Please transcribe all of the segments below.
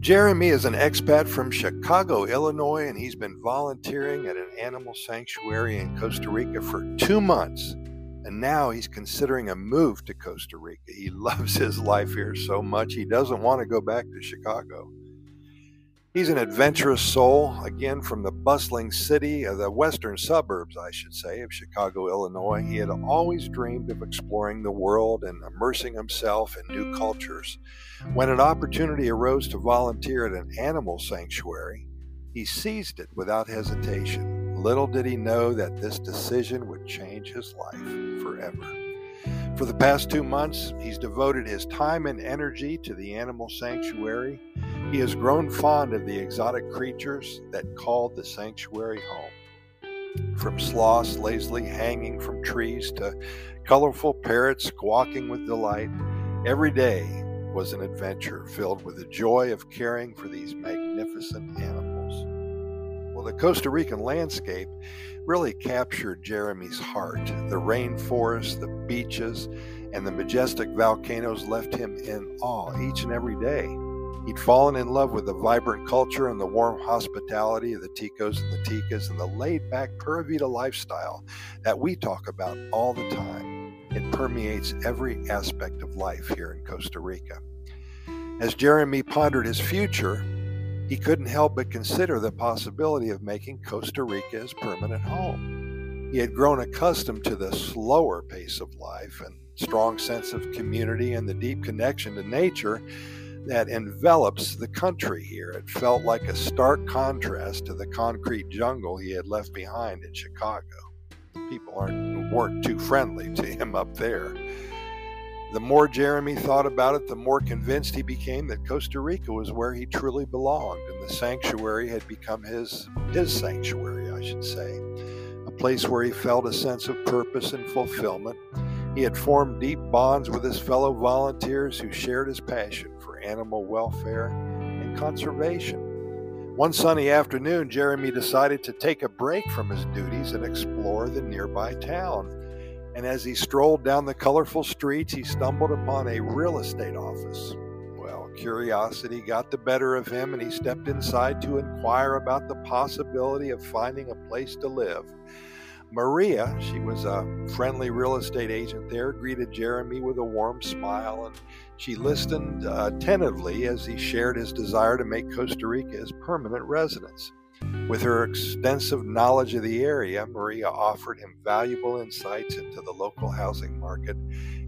Jeremy is an expat from Chicago, Illinois, and he's been volunteering at an animal sanctuary in Costa Rica for two months. And now he's considering a move to Costa Rica. He loves his life here so much, he doesn't want to go back to Chicago. He's an adventurous soul, again from the bustling city, of the western suburbs, I should say, of Chicago, Illinois. He had always dreamed of exploring the world and immersing himself in new cultures. When an opportunity arose to volunteer at an animal sanctuary, he seized it without hesitation. Little did he know that this decision would change his life forever. For the past two months, he's devoted his time and energy to the animal sanctuary. He has grown fond of the exotic creatures that called the sanctuary home. From sloths lazily hanging from trees to colorful parrots squawking with delight, every day was an adventure filled with the joy of caring for these magnificent animals. Well, the Costa Rican landscape really captured Jeremy's heart. The rainforest, the beaches, and the majestic volcanoes left him in awe each and every day. He'd fallen in love with the vibrant culture and the warm hospitality of the Ticos and the Ticas and the laid back Pura Vida lifestyle that we talk about all the time. It permeates every aspect of life here in Costa Rica. As Jeremy pondered his future, he couldn't help but consider the possibility of making Costa Rica his permanent home. He had grown accustomed to the slower pace of life and strong sense of community and the deep connection to nature that envelops the country here. It felt like a stark contrast to the concrete jungle he had left behind in Chicago. People aren't, weren't too friendly to him up there. The more Jeremy thought about it, the more convinced he became that Costa Rica was where he truly belonged, and the sanctuary had become his his sanctuary, I should say, a place where he felt a sense of purpose and fulfillment. He had formed deep bonds with his fellow volunteers who shared his passion animal welfare and conservation. One sunny afternoon, Jeremy decided to take a break from his duties and explore the nearby town and as he strolled down the colorful streets, he stumbled upon a real estate office. Well, curiosity got the better of him, and he stepped inside to inquire about the possibility of finding a place to live. Maria, she was a friendly real estate agent there, greeted Jeremy with a warm smile, and she listened uh, attentively as he shared his desire to make Costa Rica his permanent residence. With her extensive knowledge of the area, Maria offered him valuable insights into the local housing market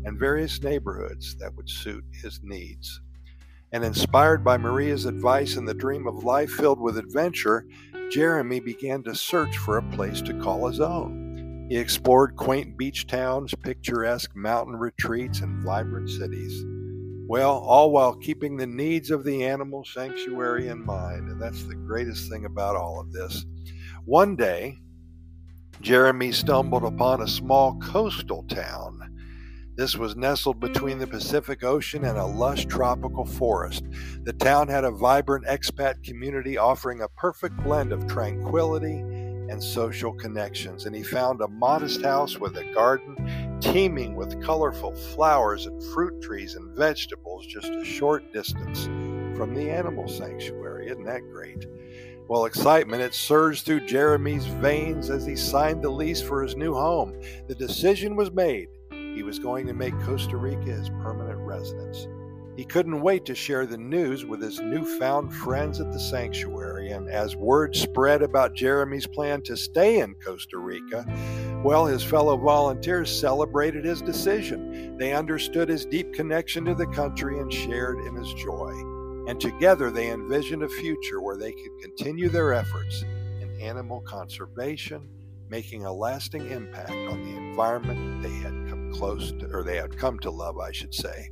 and various neighborhoods that would suit his needs. And inspired by Maria's advice and the dream of life filled with adventure, Jeremy began to search for a place to call his own. He explored quaint beach towns, picturesque mountain retreats, and vibrant cities. Well, all while keeping the needs of the animal sanctuary in mind. And that's the greatest thing about all of this. One day, Jeremy stumbled upon a small coastal town. This was nestled between the Pacific Ocean and a lush tropical forest. The town had a vibrant expat community offering a perfect blend of tranquility and social connections. And he found a modest house with a garden teeming with colorful flowers and fruit trees and vegetables just a short distance from the animal sanctuary. Isn't that great? Well, excitement it surged through Jeremy's veins as he signed the lease for his new home. The decision was made. He was going to make Costa Rica his permanent residence. He couldn't wait to share the news with his newfound friends at the sanctuary, and as word spread about Jeremy's plan to stay in Costa Rica, well, his fellow volunteers celebrated his decision. They understood his deep connection to the country and shared in his joy. And together they envisioned a future where they could continue their efforts in animal conservation, making a lasting impact on the environment they had close to, or they had come to love, I should say.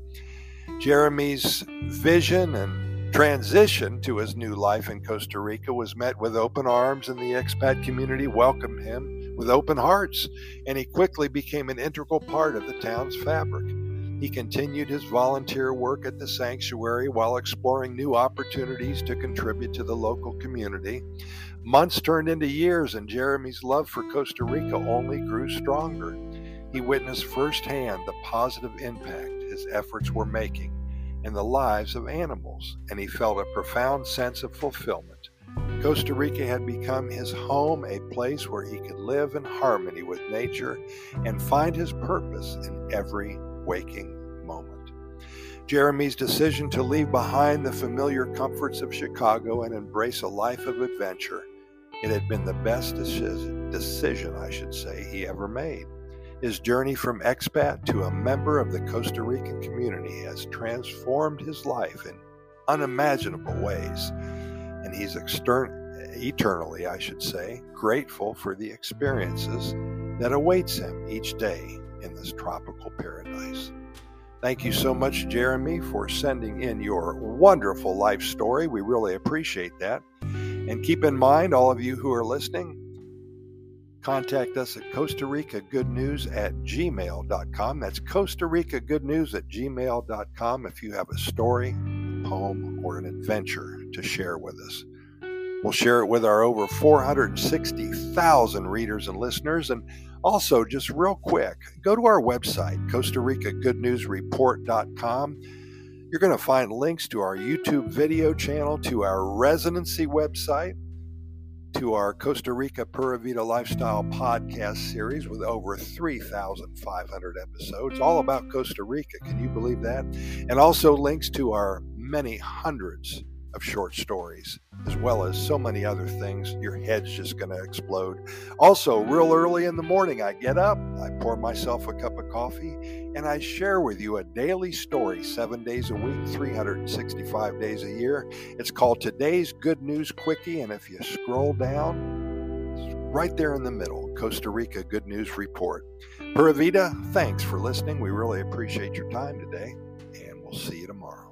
Jeremy's vision and transition to his new life in Costa Rica was met with open arms, and the expat community welcomed him with open hearts, and he quickly became an integral part of the town's fabric. He continued his volunteer work at the sanctuary while exploring new opportunities to contribute to the local community. Months turned into years, and Jeremy's love for Costa Rica only grew stronger. He witnessed firsthand the positive impact his efforts were making in the lives of animals, and he felt a profound sense of fulfillment. Costa Rica had become his home, a place where he could live in harmony with nature and find his purpose in every waking moment. Jeremy's decision to leave behind the familiar comforts of Chicago and embrace a life of adventure, it had been the best decision, I should say, he ever made. His journey from expat to a member of the Costa Rican community has transformed his life in unimaginable ways and he's extern- eternally, I should say, grateful for the experiences that awaits him each day in this tropical paradise. Thank you so much, Jeremy, for sending in your wonderful life story. We really appreciate that. And keep in mind, all of you who are listening, contact us at Costa Rica Good News at gmail.com. That's Costa Rica Good News at gmail.com if you have a story, a poem, or an adventure to share with us. We'll share it with our over 460,000 readers and listeners. And also, just real quick, go to our website, Costa Rica Good News Report.com. You're going to find links to our YouTube video channel, to our residency website, to our Costa Rica Pura Vida Lifestyle podcast series with over 3,500 episodes, all about Costa Rica. Can you believe that? And also links to our many hundreds of short stories, as well as so many other things. Your head's just going to explode. Also, real early in the morning, I get up, I pour myself a cup of coffee, and I share with you a daily story seven days a week, 365 days a year. It's called Today's Good News Quickie, and if you scroll down, it's right there in the middle Costa Rica Good News Report. Pura thanks for listening. We really appreciate your time today, and we'll see you tomorrow.